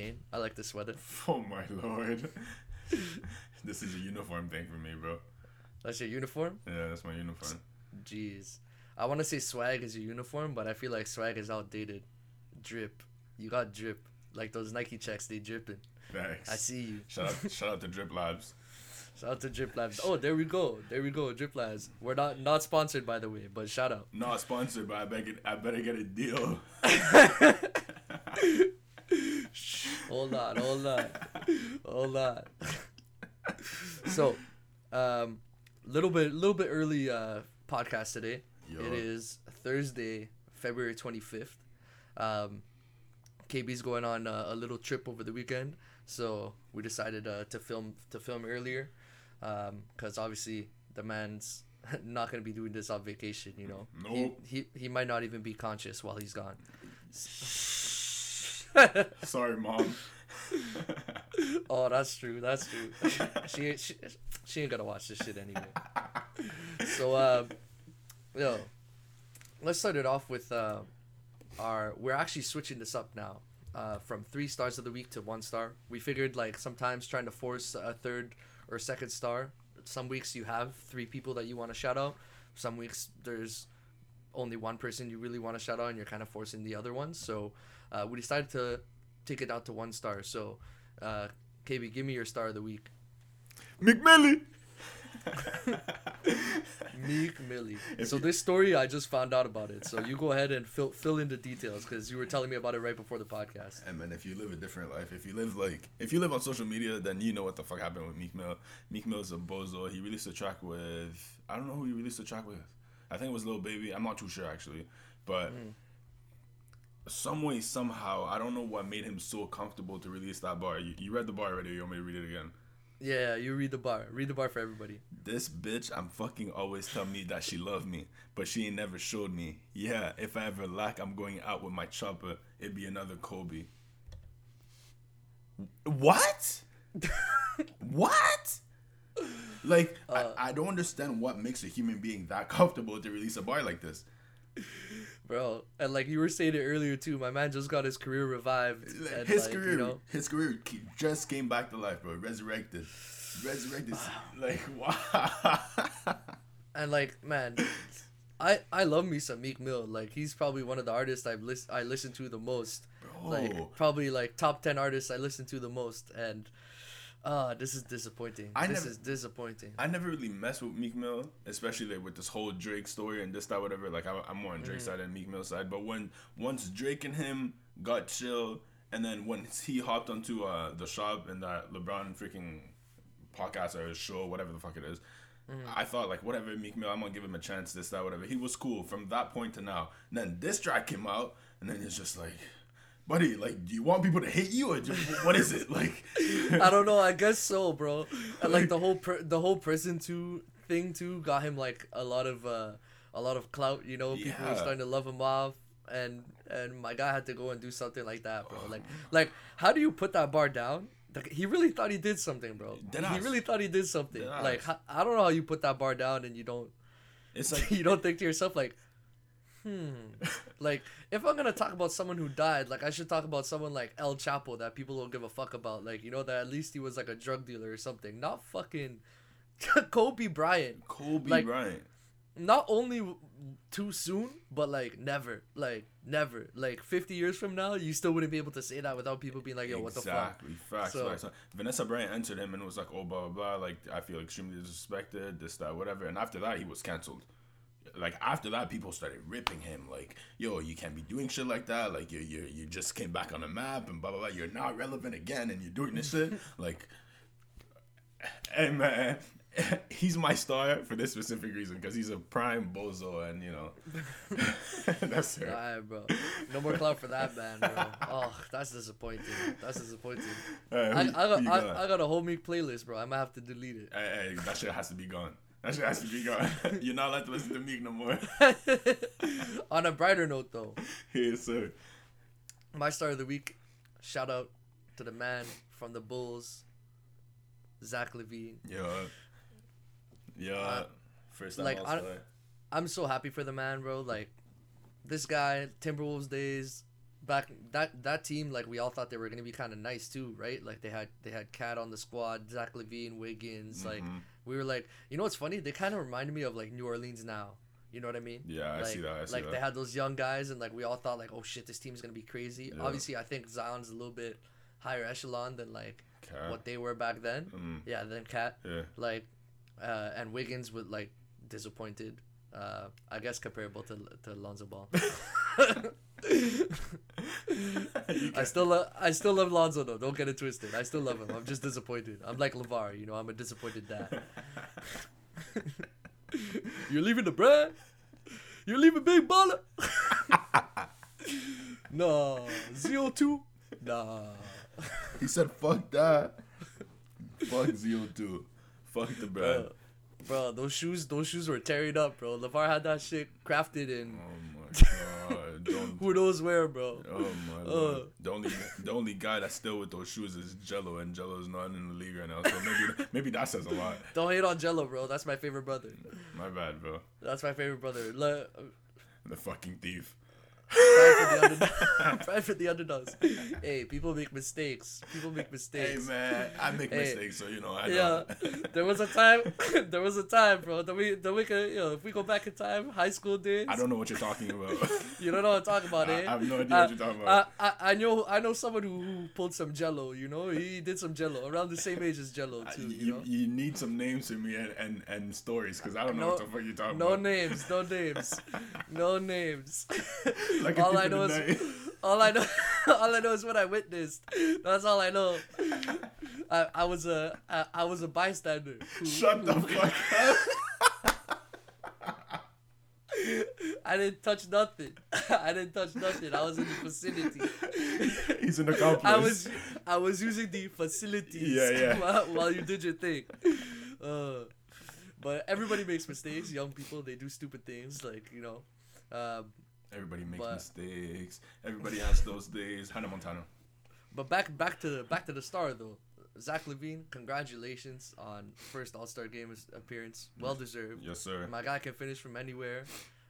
I like the chain. I like the sweater. Oh my lord. this is a uniform thing for me, bro. That's your uniform? Yeah, that's my uniform. Jeez. I want to say swag is your uniform, but I feel like swag is outdated. Drip. You got drip. Like those Nike checks, they dripping. Thanks. I see you. Shout out, shout out to Drip Labs. Shout out to Drip Labs. Oh, there we go. There we go. Drip Labs. We're not not sponsored by the way, but shout out. Not sponsored, but I better get, I better get a deal. Hold on, hold on, hold on. so, um, little bit, little bit early uh, podcast today. Yo. It is Thursday, February twenty fifth. Um, KB's going on a, a little trip over the weekend, so we decided uh, to film to film earlier, because obviously the man's not gonna be doing this on vacation. You know, Nope. he, he he might not even be conscious while he's gone. Sorry, mom. Oh, that's true. That's true. she, she she ain't gonna watch this shit anyway. So, um, yo, let's start it off with uh, our. We're actually switching this up now, uh, from three stars of the week to one star. We figured like sometimes trying to force a third or second star. Some weeks you have three people that you want to shout out. Some weeks there's only one person you really want to shout out, and you're kind of forcing the other ones. So, uh, we decided to take it out to one star. So, uh, KB, give me your star of the week. McMillie. Meek Millie. So this story, I just found out about it. So you go ahead and fill fill in the details because you were telling me about it right before the podcast. And man, if you live a different life, if you live like, if you live on social media, then you know what the fuck happened with Meek Mill. Meek Mill is a bozo. He released a track with, I don't know who he released a track with. I think it was Lil Baby. I'm not too sure actually, but some way somehow, I don't know what made him so comfortable to release that bar. You, you read the bar already. You want me to read it again? Yeah, you read the bar. Read the bar for everybody. This bitch, I'm fucking always tell me that she love me, but she ain't never showed me. Yeah, if I ever lack, I'm going out with my chopper. It'd be another Kobe. What? what? Like, Uh, I, I don't understand what makes a human being that comfortable to release a bar like this. Bro, and like you were saying it earlier too, my man just got his career revived. And his like, career, you know, his career just came back to life, bro. Resurrected, resurrected. like, wow. and like man, I I love me some Meek Mill. Like he's probably one of the artists I've list I listen to the most. Bro. Like probably like top ten artists I listen to the most, and uh this is disappointing. I this never- is disappointing. I never really mess with Meek Mill, especially like with this whole Drake story and this that whatever. Like I, I'm more on Drake's side than Meek Mill side. But when once Drake and him got chill, and then when he hopped onto uh, the shop and that LeBron freaking podcast or show, whatever the fuck it is, I thought like whatever Meek Mill, I'm gonna give him a chance. This that whatever. He was cool from that point to now. And then this track came out, and then it's just like. Buddy, like, do you want people to hate you or just what is it like? I don't know. I guess so, bro. And like the whole pr- the whole prison two thing too got him like a lot of uh a lot of clout. You know, people were starting to love him off, and and my guy had to go and do something like that, bro. Like like how do you put that bar down? Like, he really thought he did something, bro. He really thought he did something. Deadass. Like I don't know how you put that bar down and you don't It's like you don't think to yourself like. Hmm. Like, if I'm gonna talk about someone who died, like I should talk about someone like El Chapo that people don't give a fuck about. Like, you know that at least he was like a drug dealer or something. Not fucking Kobe Bryant. Kobe Like- Bryant. Not only too soon, but like never, like never, like 50 years from now, you still wouldn't be able to say that without people being like, "Yo, what the fuck?" Exactly. Facts. So- facts. Vanessa Bryant entered him and was like, "Oh, blah blah blah." Like, I feel extremely disrespected. This, that, whatever. And after that, he was canceled. Like after that, people started ripping him. Like, "Yo, you can't be doing shit like that. Like, you you you just came back on the map and blah blah blah. You're not relevant again, and you're doing this shit." like, hey man. He's my star for this specific reason because he's a prime bozo, and you know, that's it. Alright, bro. No more clout for that man, bro. Oh, that's disappointing. That's disappointing. Hey, I, I, got, I? I got a whole Meek playlist, bro. I might have to delete it. Hey, hey, that shit has to be gone. That shit has to be gone. You're not allowed to listen to Meek no more. On a brighter note, though, yes, sir. my star of the week, shout out to the man from the Bulls, Zach LaVine. Yeah. Yeah. Uh, First time like, I- I'm so happy for the man, bro. Like, this guy, Timberwolves days, back that that team like we all thought they were gonna be kind of nice too, right? Like they had they had KAT on the squad, Zach LaVine, Wiggins. Like Mhm. we were like, you know what's funny? They kind of reminded me of like New Orleans now. You know what I mean? Yeah, I like, see that. I see like that. they had those young guys, and like we all thought like, oh shit, this team's gonna be crazy. Yeah. Obviously, I think Zion's a little bit higher echelon than like KAT. what they were back then. Mm, Yeah, than KAT. yeah. Like, uh, and Wiggins with like disappointed. Uh, I guess comparable to to Lonzo Ball. I still love I still love Lonzo though. Don't get it twisted. I still love him. I'm just disappointed. I'm like LaVar, you know. I'm a disappointed dad. You're leaving the bread. You're leaving Big Baller. no, zero two. Nah. he said, "Fuck that. Fuck Zero Two. Fuck the brand." Bro, bro, those shoes, those shoes were tearing up, bro. LaVar had that shit crafted in Oh my god! Who knows where, bro. Oh my Uh. The only the only guy that's still with those shoes is Gelo, and Gelo's not in the league right now. So maybe maybe that says a lot. Don't hate on Gelo, bro. That's my favorite brother. My bad, bro. That's my favorite brother. Le- The fucking thief. Pride for the underdogs. Pride for the underdogs. Hey, people make mistakes. People make mistakes. Hey man, I make Hey. mistakes, so you know I Yeah, know. there was a time. there was a time, bro. That we that we could, you know, if we go back in time, high school days. I don't know what you're talking about. You don't know what I'm talking about, I- eh? I have no idea Uh, what you're talking about. I, I, I know I know someone who, who pulled some Gelo. You know, he did some Gelo around the same age as Gelo too. you, You know. you need some names for me and, and, and stories because I don't know No- what the fuck you're talking No about. No names, no names, no names. Like all I know is all I know all I know is what I witnessed. That's all I know. I, I was a I, I was a bystander. who- Shut the fuck up. I didn't touch nothing. I didn't touch nothing. I was in the vicinity. He's an accomplice. I was I was using the facilities Yeah, yeah. While, while you did your thing. Uh, but everybody makes mistakes. Young people they do stupid things like you know. Um, Everybody makes But- mistakes. Everybody has those days. Hannah Montana. But back back to the back to the star though. Zach LaVine, congratulations on first All Star game appearance. Well deserved. Yes, sir. My guy can finish from anywhere.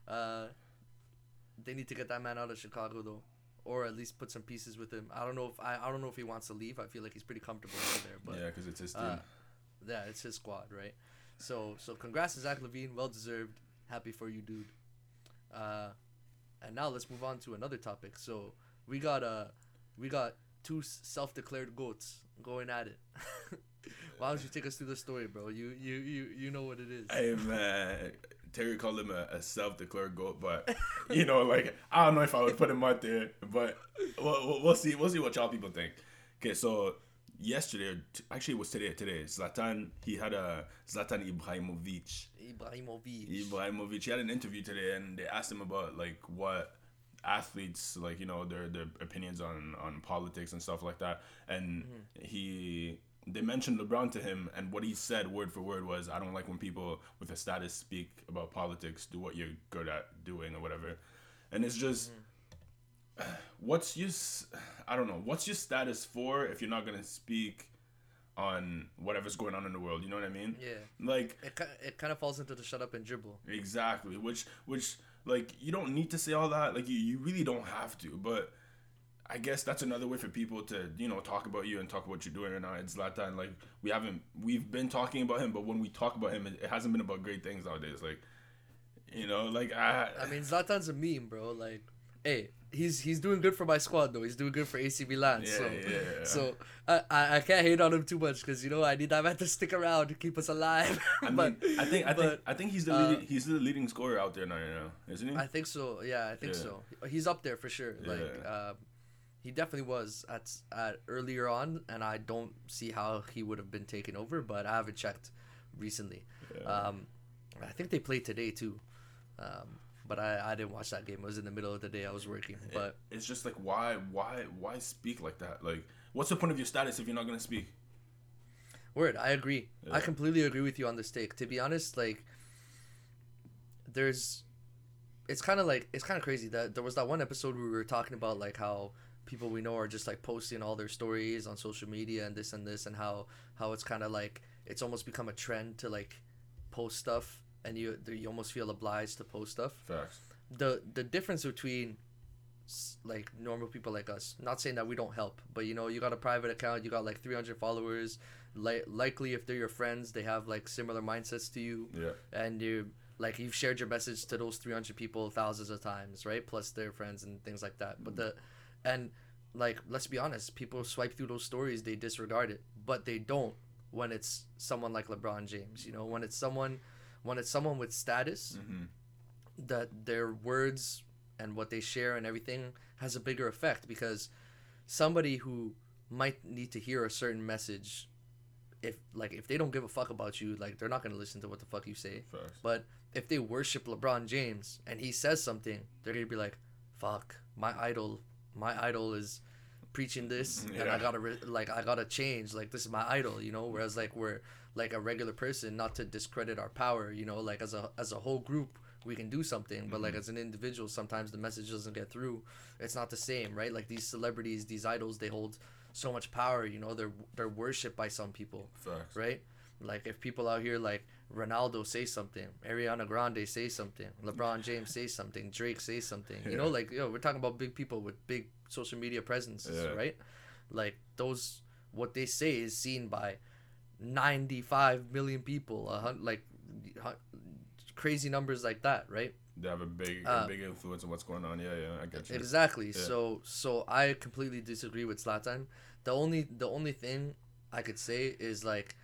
Uh, they need to get that man out of Chicago though, or at least put some pieces with him. I don't know if I, I don't know if he wants to leave. I feel like he's pretty comfortable over there. But yeah, because it's his team. uh, yeah, it's his squad, right? So so congrats to Zach LaVine, well deserved. Happy for you, dude. Uh, and now let's move on to another topic. So we got uh we got two self declared goats going at it. Why don't you take us through the story, bro? You you you you know what it is. hey, man. Terry called him a, a self-declared goat, but you know, like I don't know if I would put him out there, but we'll, we'll see. We'll see what y'all people think. Okay, so yesterday, or t- actually, it was today. Today, Zlatan he had a Zlatan Ibrahimovic. Ibrahimovic. Ibrahimovic. He had an interview today, and they asked him about like what athletes like you know their their opinions on on politics and stuff like that, and mm-hmm. he. They mentioned LeBron to him, and what he said word for word was, "I don't like when people with a status speak about politics. Do what you're good at doing, or whatever." And it's just, mm-hmm. What's your, s- I don't know, what's your status for if you're not gonna speak on whatever's going on in the world? You know what I mean? Yeah. Like, It, it kind of falls into the shut up and dribble. Exactly. Which which like you don't need to say all that. Like you, you really don't have to. But I guess that's another way for people to, you know, talk about you and talk about what you're doing right now. It's Zlatan. Like we haven't we've been talking about him, but when we talk about him, it, it hasn't been about great things nowadays. Like you know, like I I mean, Zlatan's a meme, bro. Like, hey, he's he's doing good for my squad though. He's doing good for AC Milan. Yeah, so yeah. so I, I can't hate on him too much because you know I need that man to stick around to keep us alive. I mean, I think I think I think he's the uh, leading, he's the leading scorer out there now, you know, isn't he? I think so. Yeah, I think Yeah. so. He's up there for sure. Like, Yeah. um, he definitely was at at earlier on, and I don't see how he would have been taken over. But I haven't checked recently. Yeah. Um, I think they played today too. Um, but I, I didn't watch that game. It was in the middle of the day. I was working. But it's just like why why why speak like that? Like what's the point of your status if you're not gonna speak? Word, I agree. I completely agree with you on this take. To be honest, like there's it's kind of like it's kind of crazy that there was that one episode where we were talking about like how people we know are just like posting all their stories on social media and this and this and how how it's kind of like it's almost become a trend to like post stuff and you you almost feel obliged to post stuff Facts. the the difference between like normal people like us. Not saying that we don't help, but you know, you got a private account, you got like 300 followers. Li- likely, if they're your friends, they have like similar mindsets to you, Yeah. and you like you've shared your message to those 300 people thousands of times, right? Plus their friends and things like that. But the and like let's be honest, people swipe through those stories, they disregard it, but they don't when it's someone like LeBron James. You know, when it's someone when it's someone with status hmm that their words and what they share and everything has a bigger effect because somebody who might need to hear a certain message if like if they don't give a fuck about you like they're not going to listen to what the fuck you say Facts. but if they worship LeBron James and he says something they're going to be like fuck my idol my idol is preaching this mm, and I got to re- like I got to change like this is my idol you know? Whereas like we're like a regular person not to discredit our power you know? Like as a as a whole group we can do something but like mm-hmm. as an individual sometimes the message doesn't get through. It's not the same right? Like these celebrities these idols they hold so much power you know? They're they're worshipped by some people Facts. right? Like if people out here like Ronaldo say something, Ariana Grande say something, LeBron James say something, Drake say something. You know, like yo, we're talking about big people with big social media presences, Yeah. right? Like those, what they say is seen by ninety-five million people, like crazy numbers like that, right? They have a big, Uh, a big influence on what's going on. Yeah, yeah, I get you. Exactly. Yeah. So so I completely disagree with Zlatan. The only the only thing I could say is like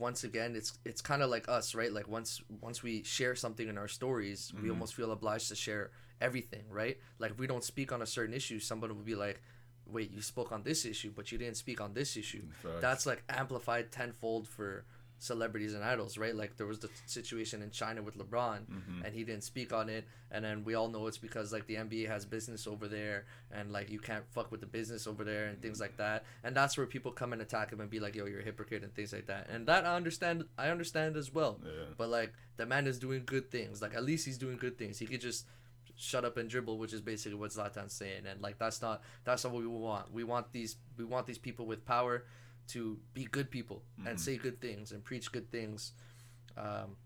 once again it's it's kind of like us, right? Like once once we share something in our stories, we Mhm. almost feel obliged to share everything, right? Like if we don't speak on a certain issue, somebody will be like, "Wait, you spoke on this issue, but you didn't speak on this issue." That's like amplified tenfold for celebrities and idols, right? Like there was the situation in China with LeBron Mhm. and he didn't speak on it. And then we all know it's because like the NBA has business over there and like you can't fuck with the business over there and things like that. And that's where people come and attack him and be like yo you're a hypocrite and things like that. And that I understand I understand as well. Yeah. but like the man is doing good things. Like at least he's doing good things. He could just shut up and dribble which is basically what Zlatan's saying. And like that's not that's not what we want. We want these we want these people with power to be good people and Mhm. say good things and preach good things um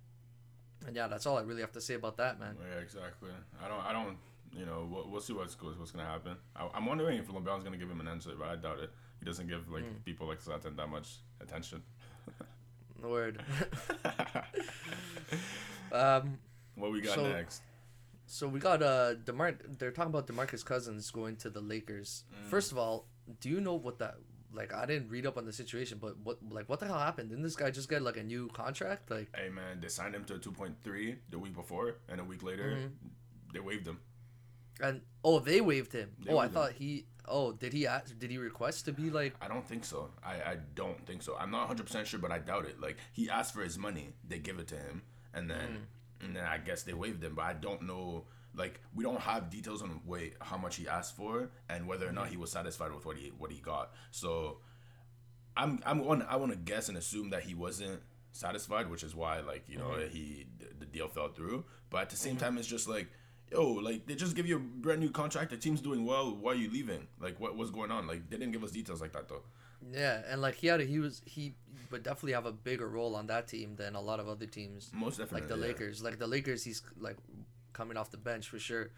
and yeah that's all I really have to say about that man Yeah, exactly. I don't. I don't. You know, we'll, we'll see what's goes. What's gonna happen. I, I'm wondering if LeBron's gonna give him an answer, but I doubt it. He doesn't give like Mm. people like Zlatan that much attention. The Word. um, what we got So- next? so we got uh Demar. They're talking about Demarcus Cousins going to the Lakers. Mm. First of all, do you know what that? Like, I didn't read up on the situation, but what like what the hell happened? Didn't this guy just get like a new contract? Like, Hey man, they signed him to a 2.3 the week before, and a week later Mhm. they waived him. and oh, they waived him. They oh, I waived him. thought he. Oh, did he ask? Did he request to be like? I don't think so. I, I don't think so. I'm not 100 percent sure, but I doubt it. Like he asked for his money, they give it to him, and then Mm. and then I guess they waived him. But I don't know. Like we don't have details on wait how much he asked for and whether or not he was satisfied with what he what he got. So I'm I'm one I want to guess and assume that he wasn't satisfied, which is why like you know Mm-hmm. he the, deal fell through. But at the same time, it's just like. Yo, like they just give you a brand new contract. The team's doing well. Why are you leaving? Like, what what's going on? Like, they didn't give us details like that though. Yeah, and like he had a, he was he would definitely have a bigger role on that team than a lot of other teams. Most definitely. like the yeah. Lakers. Like the Lakers, he's like coming off the bench for sure.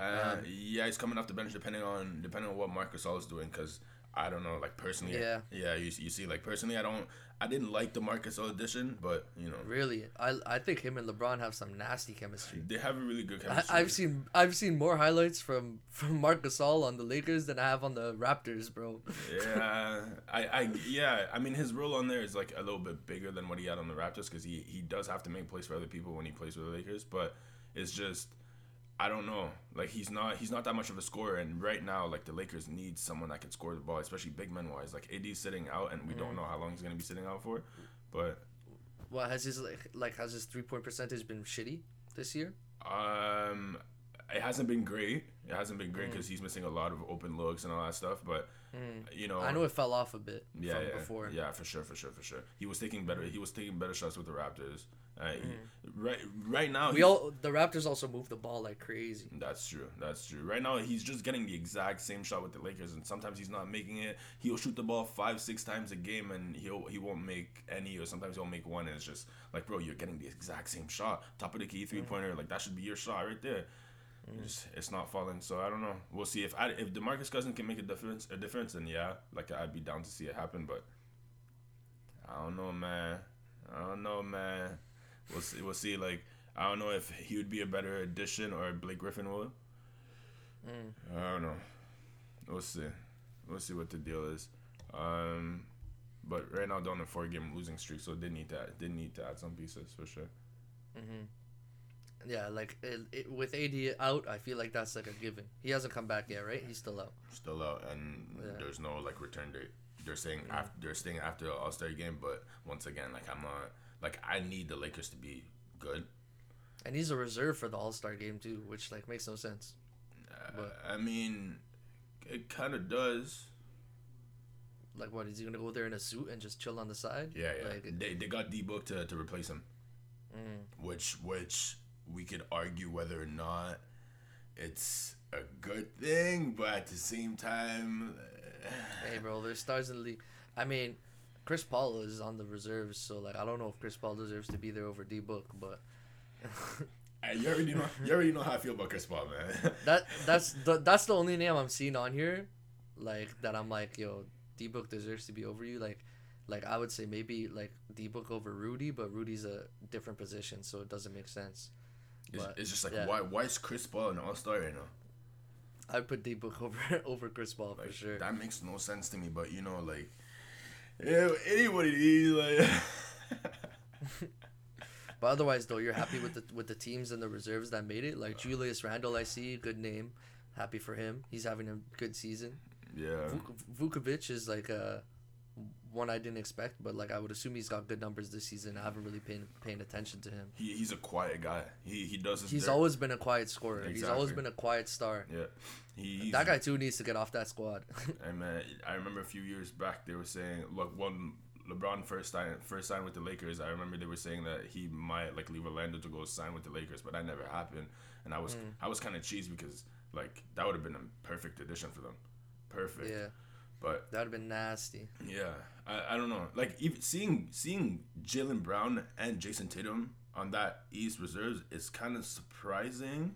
Uh, Um, yeah, he's coming off the bench depending on depending on what Marcus Gasol is doing. Cause I don't know, like personally, Yeah. yeah. You, you see, like personally, I don't, I didn't like the Marcus Gasol addition, but you know, Really, I I think him and LeBron have some nasty chemistry. they have a really good chemistry. I've seen I've seen more highlights from from Marc Gasol on the Lakers than I have on the Raptors, bro. yeah, I, I, yeah. I mean, his role on there is like a little bit bigger than what he had on the Raptors because he he does have to make plays for other people when he plays for the Lakers. But it's just, I don't know. Like he's not he's not that much of a scorer, and right now, like the Lakers need someone that can score the ball, especially big men wise. Like AD's sitting out, and we Mm. don't know how long he's gonna be sitting out for. But What has his like like has his three point percentage been shitty this year? um, it hasn't been great. It hasn't been Mm. great because he's missing a lot of open looks and all that stuff. But you know, I know it fell off a bit yeah, from yeah, before. yeah, for sure, for sure, for sure. He was taking better. He was taking better shots with the Raptors. Uh, he- right, right now. Mm. We all the Raptors also move the ball like crazy. That's true. That's true. Right now, he's just getting the exact same shot with the Lakers, and sometimes he's not making it. He'll shoot the ball five, six times a game, and he'll he won't make any, or sometimes he'll make one. And it's just like, bro, you're getting the exact same shot, top of the key, three pointer. Like that should be your shot right there. It's, it's not falling. So I don't know. We'll see if I, if Demarcus Cousins can make a difference. A difference, then yeah, like I'd be down to see it happen. But I don't know, man. I don't know, man. We'll see. We'll see. Like I don't know if he would be a better addition or Blake Griffin would. Mm. I don't know. We'll see. We'll see what the deal is. Um, but right now they're on a four game losing streak, so they didn't need to they need to add some pieces for sure. Mm-hmm. Yeah, like it, it, with AD out, I feel like that's like a given. He hasn't come back yet, right? He's still out. Still out, and Yeah. there's no like return date. They're saying Yeah. after they're staying after the All Star game, but once again, like I'm not like I need the Lakers to be good. And he's a reserve for the All Star game too, which like makes no sense. Uh, But- I mean, it kind of does. Like, what is he gonna go there in a suit and just chill on the side? Yeah, yeah. Like, they they got D Book to to replace him. mm, which which we could argue whether or not it's a good thing, but at the same time, hey, bro, there's stars in the league. I mean, Chris Paul is on the reserves, so like I don't know if Chris Paul deserves to be there over D Book, but uh, you already know you already know how I feel about Chris Paul, man. that that's the that's the only name I'm seeing on here, like that I'm like, yo, D Book deserves to be over you. Like, like I would say maybe like D Book over Rudy, but Rudy's a different position, so it doesn't make sense. it's, But, it's just like yeah. why why is Chris Paul an All Star right now? I'd put D Book over over Chris Paul for sure. that makes no sense to me. But you know, like yeah, anybody like. But otherwise, though, you're happy with the with the teams and the reserves that made it. Like Julius Randle, I see, good name. Happy for him. He's having a good season. yeah, Vuk- Vucevic is like a one I didn't expect, but like I would assume he's got good numbers this season. I haven't really paying paying attention to him. he he's a quiet guy. He he does his. He's dirt. always been a quiet scorer. He's always been a quiet star. yeah. He, That guy too needs to get off that squad. And man, I remember a few years back they were saying, look, when LeBron first signed first signed with the Lakers, I remember they were saying that he might like leave Orlando to go sign with the Lakers, but that never happened. And I was Mm. I was kind of cheesed because like that would have been a perfect addition for them, perfect. yeah, But that'd have been nasty. yeah, I, I don't know. Like even seeing seeing Jaylen Brown and Jayson Tatum on that East reserves is kind of surprising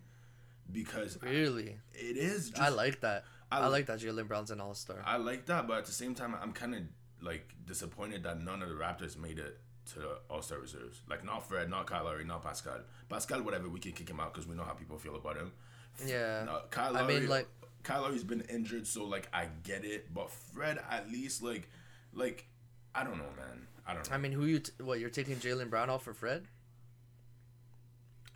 because Really, it is. Just, I like that. I I, like that Jaylen Brown's an All Star. I like that, but at the same time, I'm kind of like disappointed that none of the Raptors made it to the All Star reserves. Like not Fred, not Kyle Lowry, not Pascal. Pascal, whatever, we can kick him out because we know how people feel about him. Yeah, No, Kyle I mean, like- Kyle Lowry's been injured, so like I get it, but Fred at least like, like I don't know, man. I don't know. I mean, who you? T- what you're taking Jaylen Brown off for Fred?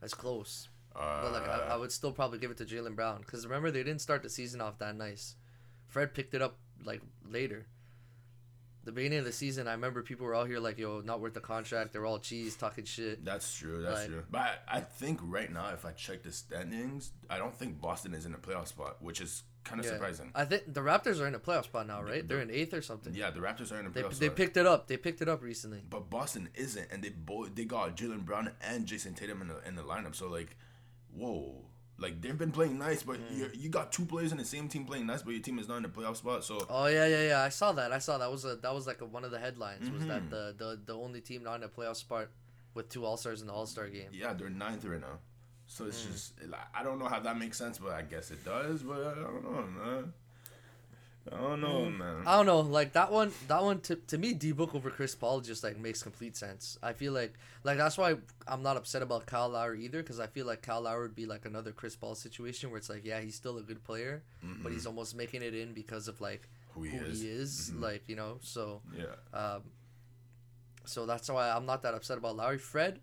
That's close. uh, But like, I, I would still probably give it to Jaylen Brown because remember they didn't start the season off that nice. Fred picked it up like later. The beginning of the season, I remember people were all here like, "Yo, not worth the contract." They were all cheese talking shit. That's true. That's Like- true. But I, I think right now, if I check the standings, I don't think Boston is in a playoff spot, which is kind of Yeah. surprising. I think the Raptors are in a playoff spot now, right? They're in eighth or something. Yeah, the Raptors are in a playoff they spot. They picked it up. They picked it up recently. But Boston isn't, and they both they got Jaylen Brown and Jayson Tatum in the in the lineup. So like, whoa, like they've been playing nice, but Mm. you you got two players in the same team playing nice, but your team is not in the playoff spot. So Oh yeah, yeah, yeah. I saw that. I saw that was a that was like a, one of the headlines was Mm-hmm. that the, the the only team not in a playoff spot with two All Stars in the All Star game. yeah, they're ninth right now. So it's Mm. just like, I don't know how that makes sense, but I guess it does. But I don't know, man. I don't know, Mm. man. I don't know, like that one. That one to, to me, D Book over Chris Paul just like makes complete sense. I feel like like that's why I'm not upset about Kyle Lowry either because I feel like Kyle Lowry would be like another Chris Paul situation where it's like yeah he's still a good player, but he's almost making it in because of like Who he who is. he is, like you know. So Yeah. um, so that's why I'm not that upset about Lowry. Fred,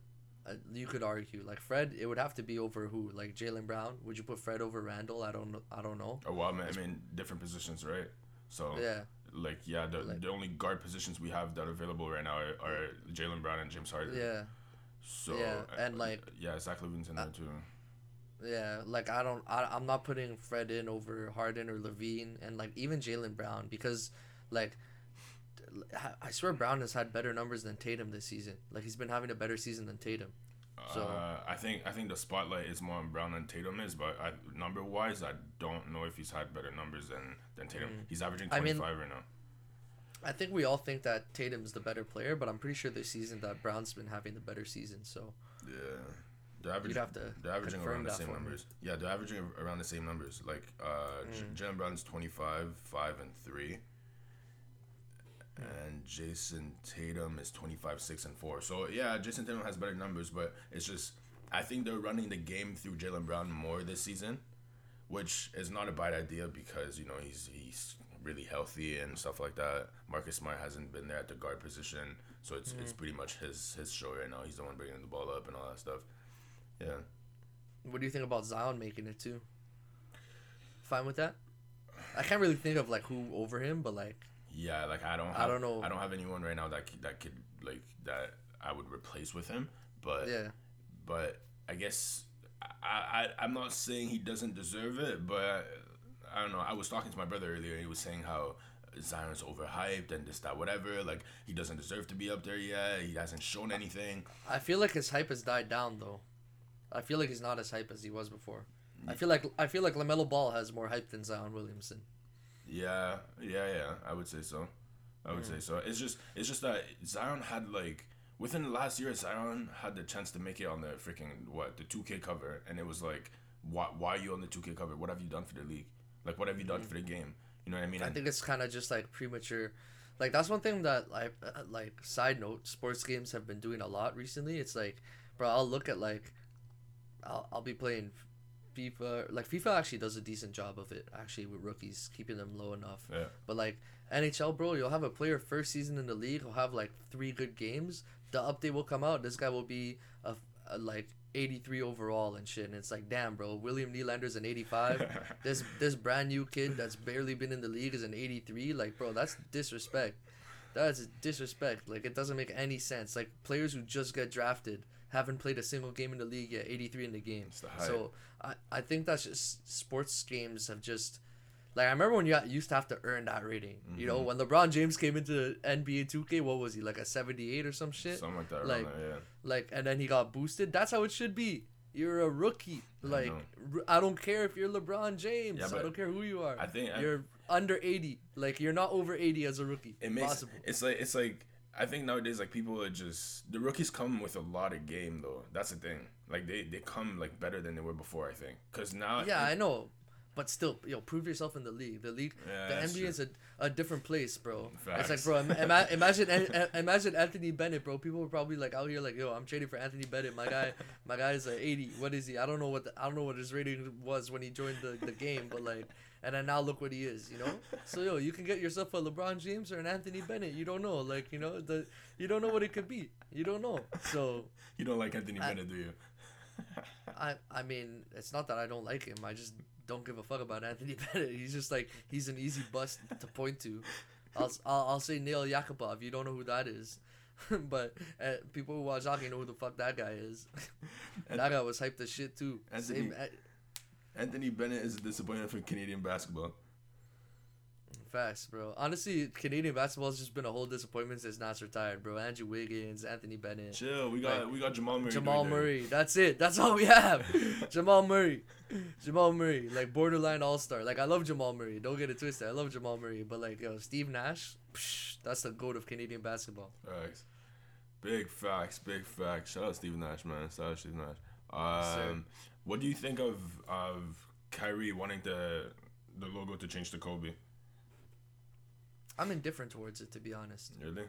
you could argue like Fred, it would have to be over who like Jaylen Brown. Would you put Fred over Randle? I don't know. I don't know. Oh, well, I mean, I mean, different positions, right? So Yeah. like yeah, the, Like- the only guard positions we have that are available right now are, are Jaylen Brown and James Harden. Yeah. So Yeah, uh, and, like- yeah, Zach LaVine's in there too. Yeah, like I don't, I, I'm not putting Fred in over Harden or LaVine, and like even Jaylen Brown because, like, I swear Brown has had better numbers than Tatum this season. Like he's been having a better season than Tatum. So- uh, I think I think the spotlight is more on Brown than Tatum is, but I, number wise, I don't know if he's had better numbers than than Tatum. He's averaging twenty five I mean- right now. I think we all think that Tatum's the better player, but I'm pretty sure this season that Brown's been having the better season. So Yeah, They're averaging. You'd have to They're averaging around the same for me. numbers. Yeah, they're averaging around the same numbers. Like uh, Mm. Jaylen Brown's twenty five, five and three, and Jayson Tatum is twenty five, six and four. So yeah, Jayson Tatum has better numbers, but it's just I think they're running the game through Jaylen Brown more this season, which is not a bad idea because you know he's he's really healthy and stuff like that. Marcus Smart hasn't been there at the guard position, so it's it's Mm. pretty much his his show right now. He's the one bringing the ball up and all that stuff. Yeah. What do you think about Zion making it too? Fine with that? I can't really think of like who over him, but like Yeah, like I don't. Have, I don't know. I don't have anyone right now that that could like that I would replace with him. But yeah, but I guess I, I I'm not saying he doesn't deserve it, but I don't know. I was talking to my brother earlier. He was saying how Zion's overhyped and this that whatever. Like he doesn't deserve to be up there yet. He hasn't shown anything. I feel like his hype has died down though. I feel like he's not as hype as he was before. I feel like I feel like Lamelo Ball has more hype than Zion Williamson. Yeah, yeah, yeah. I would say so. I would say so. It's just it's just that Zion had like within the last year, Zion had the chance to make it on the freaking what the two K cover, and it was like, why why are you on the two K cover? What have you done for the league? Like what have you done for the game? You know what I mean? I And- think it's kind of just like premature. Like that's one thing that like uh, like side note, sports games have been doing a lot recently. It's like, bro, I'll look at like, I'll I'll be playing FIFA. Like FIFA actually does a decent job of it actually with rookies, keeping them low enough. yeah, But like NHL, bro, you'll have a player first season in the league. He'll have like three good games. The update will come out. This guy will be a, a like 83 overall and shit. And it's like, damn, bro, William Nylander's an 85. this this brand new kid that's barely been in the league is an 83. Like, bro, that's disrespect. That's disrespect. Like, it doesn't make any sense. Like, players who just get drafted haven't played a single game in the league yet. 83 in the game. The. So I, I think that's just sports games have just like I remember when you used to have to earn that rating. You know, Mhm. when LeBron James came into NBA 2K, what was he like a 78 or some shit? something like that. Like- there, yeah. Like, and then he got boosted. That's how it should be. You're a rookie. Like, I don't care if you're LeBron James. Yeah, I don't care who you are. I think you're under 80. Like, you're not over 80 as a rookie. it makes Possible. it's like it's like I think nowadays like people are just the rookies come with a lot of game though. That's the thing. Like they they come like better than they were before. I think because now Yeah, I know. But still, yo, prove yourself in the league. The league, Yeah, the NBA true. is a, a different place, bro. It's like, bro, ima- imagine imagine Anthony Bennett, bro. People were probably like out here like, yo, I'm trading for Anthony Bennett. My guy, my guy is a 80. What is he? I don't know what the, I don't know what his rating was when he joined the, the game, but like, and then now look what he is, you know. So yo, you can get yourself a LeBron James or an Anthony Bennett. You don't know, like, you know, the you don't know what it could be. You don't know. So you don't like Anthony I- Bennett, do you? I I mean, it's not that I don't like him. I just don't give a fuck about Anthony Bennett. He's just like he's an easy bust to point to. I'll I'll, I'll say Nail Yakupov. You don't know who that is, but uh, people who watch hockey know who the fuck that guy is. that guy was hyped as shit too. Anthony- Same, uh, Anthony Bennett is a disappointment for Canadian basketball. Facts, bro. Honestly, Canadian basketball has just been a whole disappointment since Nash retired, bro. Andrew Wiggins, Anthony Bennett, Chill, we got Like, we got Jamal Murray. Jamal doing there. Murray. That's it. That's all we have. Jamal Murray. Jamal Murray, like borderline all star. Like I love Jamal Murray. Don't get it twisted. I love Jamal Murray, but like yo, Steve Nash, psh, that's the goat of Canadian basketball. Facts. Big facts, big facts. Shout out Steve Nash, man. Shout out Steve Nash. Um, what do you think of of Kyrie wanting the the logo to change to Kobe? I'm indifferent towards it, to be honest. Really?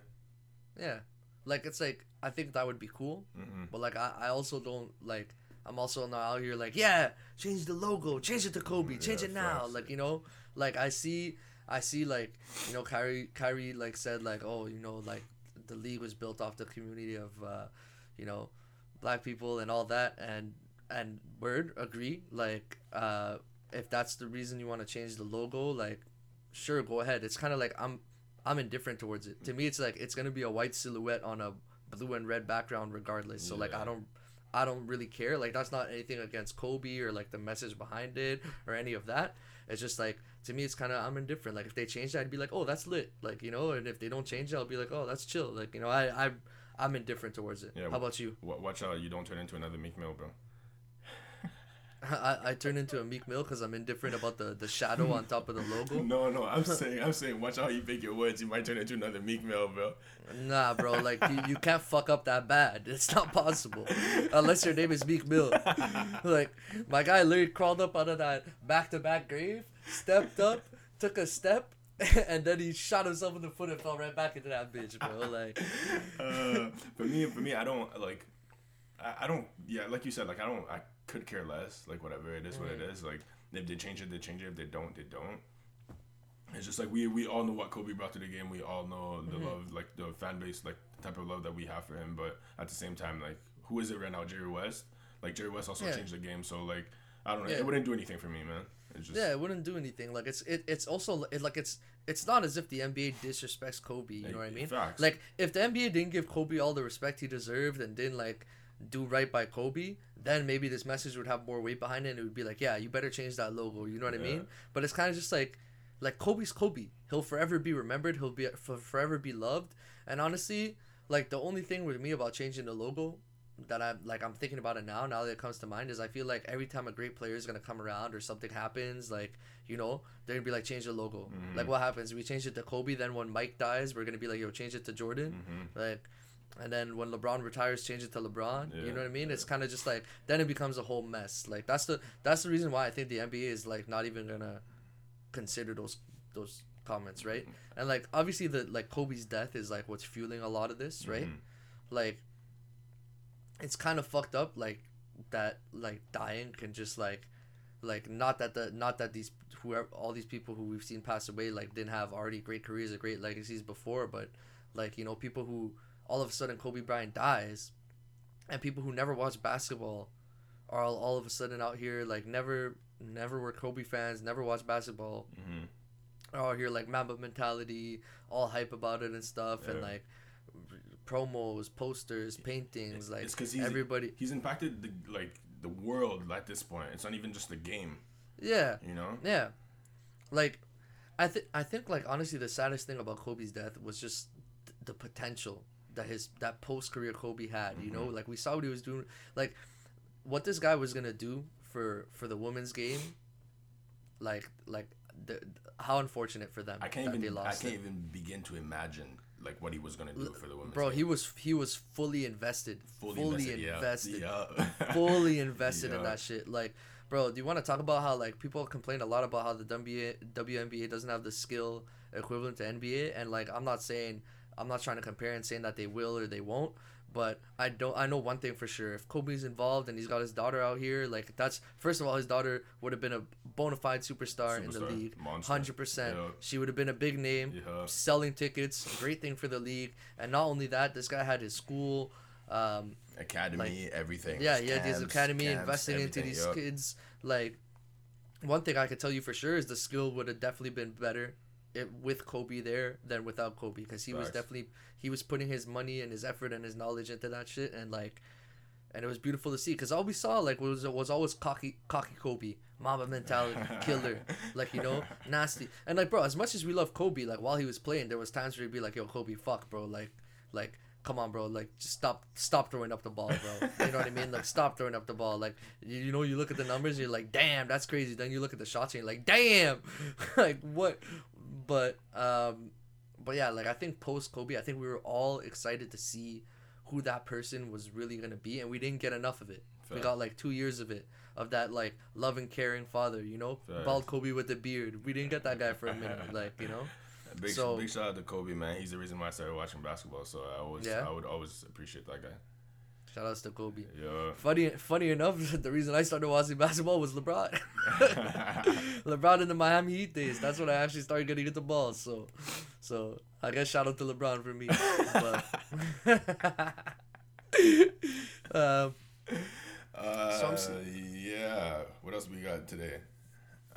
Yeah, like it's like I think that would be cool, Mm-hmm. but like I, I also don't like. I'm also not out here like yeah, change the logo, change it to Kobe, change Yeah, it now. facts. Like you know, like I see, I see like you know Kyrie Kyrie like said like oh you know like the league was built off the community of uh, you know black people and all that and and word agree like uh if that's the reason you want to change the logo like sure go ahead. It's kind of like i'm i'm indifferent towards it. To me it's like it's gonna be a white silhouette on a blue and red background regardless. So like i don't i don't really care. Like that's not anything against kobe or like the message behind it or any of that. It's just like to me it's kind of i'm indifferent. Like if they change that i'd be like oh that's lit. Like you know and if they don't change it i'll be like oh that's chill. Like you know i i i'm indifferent towards it. Yeah, how about you? Wa- Watch out, you don't turn into another Meek Mill, bro. I, I turn into a Meek Mill because I'm indifferent about the, the shadow on top of the logo. No, no, I'm saying, I'm saying, watch how you pick your words. You might turn into another Meek Mill, bro. Nah, bro, like you, you can't fuck up that bad. It's not possible, unless your name is Meek Mill. like my guy literally crawled up out of that back to back grave, stepped up, took a step, and then he shot himself in the foot and fell right back into that bitch, bro. Like, uh, for me, for me, I don't like. I, I don't. Yeah, like you said, like I don't. I could care less. Like whatever it is, mm. what it is. Like if they change it, they change it. If they don't, they don't. It's just like we we all know what Kobe brought to the game. We all know the mm-hmm. love, like the fan base, like the type of love that we have for him. But at the same time, like who is it right now? Jerry West. Like Jerry West also yeah. changed the game. So like I don't know. Yeah. It wouldn't do anything for me, man. It's just... Yeah, it wouldn't do anything. Like it's it, it's also it, like it's it's not as if the NBA disrespects Kobe. You know what I mean? Facts. Like if the NBA didn't give Kobe all the respect he deserved and didn't like do right by Kobe, then maybe this message would have more weight behind it. and It would be like, yeah, you better change that logo. You know what yeah. I mean? But it's kind of just like, like Kobe's Kobe. He'll forever be remembered. He'll be forever be loved. And honestly, like the only thing with me about changing the logo that I'm like I'm thinking about it now. Now that it comes to mind is I feel like every time a great player is gonna come around or something happens, like you know, they're gonna be like change the logo. Mm-hmm. Like what happens? We change it to Kobe. Then when Mike dies, we're gonna be like yo change it to Jordan. Mm-hmm. Like and then when LeBron retires, change it to LeBron. Yeah, you know what I mean? Yeah. It's kind of just like then it becomes a whole mess. Like that's the that's the reason why I think the NBA is like not even gonna consider those those comments, right? Mm-hmm. And like obviously the like Kobe's death is like what's fueling a lot of this, right? Mm-hmm. Like it's kind of fucked up, like that like dying can just like like not that the not that these whoever all these people who we've seen pass away like didn't have already great careers or great legacies before, but like you know people who all of a sudden Kobe Bryant dies, and people who never watched basketball are all, all of a sudden out here like never never were Kobe fans, never watched basketball. Mm-hmm. Are here like Mamba mentality, all hype about it and stuff, yeah. and like promos, posters, paintings, like it's because everybody he's impacted the like the world at this point. It's not even just the game. Yeah. You know? Yeah. Like I think I think like honestly the saddest thing about Kobe's death was just th- the potential that his that post career Kobe had. You know, mm-hmm. like we saw what he was doing, like what this guy was gonna do for for the women's game. Like like the how unfortunate for them. I can't even I can't it. even begin to imagine like what he was gonna do for the women. Bro, game. he was he was fully invested, fully, fully invested, yeah. Yeah. fully invested yeah. in that shit. Like, bro, do you want to talk about how like people complain a lot about how the WNBA WNBA doesn't have the skill equivalent to NBA, and like I'm not saying I'm not trying to compare and saying that they will or they won't, but I don't. I know one thing for sure. If Kobe's involved and he's got his daughter out here, like that's first of all, his daughter would have been a bona fide superstar, superstar in the league, hundred percent. She would have been a big name, yeah. selling tickets, great thing for the league. And not only that, this guy had his school. Um, academy, like, everything. Yeah, yeah, his academy, camps, investing into these yep. kids. Like, one thing I could tell you for sure is the skill would have definitely been better it, with Kobe there than without Kobe because he Facts. was definitely he was putting his money and his effort and his knowledge into that shit and like and it was beautiful to see because all we saw like was was always cocky cocky Kobe Mamba mentality killer like you know nasty. And like bro as much as we love Kobe like while he was playing there was times where he'd be like yo Kobe fuck bro like like come on bro like just stop stop throwing up the ball bro. You know what I mean? Like stop throwing up the ball. Like you, you know you look at the numbers you're like damn that's crazy. Then you look at the shots and you're like damn! Like what but um, but yeah, like I think post Kobe, I think we were all excited to see who that person was really gonna be, and we didn't get enough of it. Fair. We got like two years of it, of that like loving, caring father, you know, Fair. bald Kobe with the beard. We didn't get that guy for a minute, like you know. Big, so, big shout out to Kobe, man. He's the reason why I started watching basketball. So I always, yeah. I would always appreciate that guy. Shout outs to Kobe. Yeah. Funny, funny enough, the reason I started watching basketball was LeBron. LeBron in the Miami Heat days. That's when I actually started getting into balls. So, so I guess shout out to LeBron for me. But, um, uh, so yeah. What else we got today?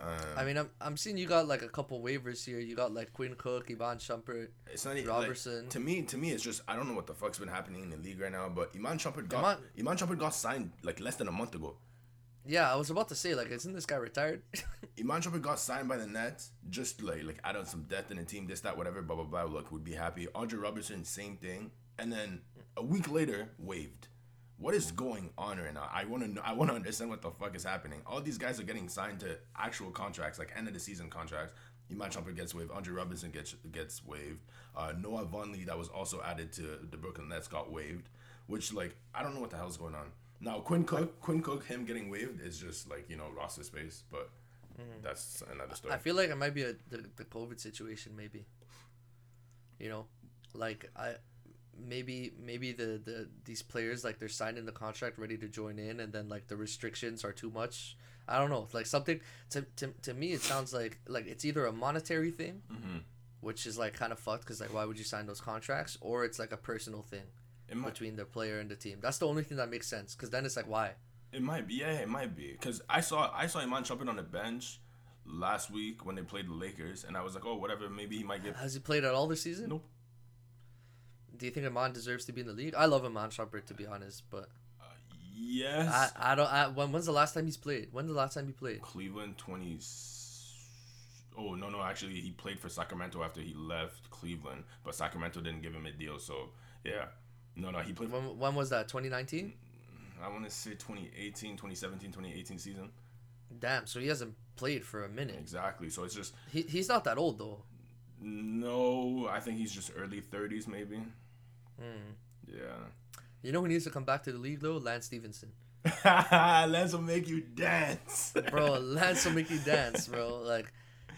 Um, I mean, I'm, I'm seeing you got like a couple waivers here. You got like Quinn Cook, Iman Shumpert, it's not Robertson. Like, to me, to me, it's just I don't know what the fuck's been happening in the league right now. But Iman Shumpert got Iman, Iman Shumpert got signed like less than a month ago. Yeah, I was about to say like, isn't this guy retired? Iman Shumpert got signed by the Nets, just like like add on some depth in the team, this that whatever, blah blah blah. Look, would be happy. Andre Robertson, same thing, and then a week later, waived what is going on right now? I want to know. I want to understand what the fuck is happening. All these guys are getting signed to actual contracts, like end of the season contracts. Iman Shumpert gets waived. Andre Robinson gets gets waived. Uh, Noah Vonleh, that was also added to the Brooklyn Nets, got waived. Which like I don't know what the hell's going on. Now Quinn Cook, Quinn Cook, him getting waived is just like you know roster space, but that's another story. I feel like it might be a the, the COVID situation, maybe. You know, like I maybe maybe the the these players like they're signing the contract ready to join in, and then like the restrictions are too much. I don't know, like something to to, to me it sounds like like it's either a monetary thing, mm-hmm. which is like kind of fucked because like why would you sign those contracts, or it's like a personal thing might, between the player and the team. That's the only thing that makes sense because then it's like why. it might be. Yeah, it might be. Cause I saw I saw Iman jumping on the bench last week when they played the Lakers, and I was like, oh, whatever. Maybe he might get. Has he played at all this season? Nope. Do you think Iman deserves to be in the league? I love Iman Shumpert to be honest, but Uh, yes. I, I don't. I, when when's the last time he's played? When's the last time he played? Cleveland twenty. Oh no no actually he played for Sacramento after he left Cleveland, but Sacramento didn't give him a deal. So yeah, no no he played. When when was that? 2019. I want to say 2018, 2017, 2018 season. Damn. So he hasn't played for a minute. Exactly. So it's just He he's not that old though. No. I think he's just early thirties maybe. Hmm. Yeah. You know who needs to come back to the league though? Lance Stephenson. Lance will make you dance, Bro, Lance will make you dance, bro. Like,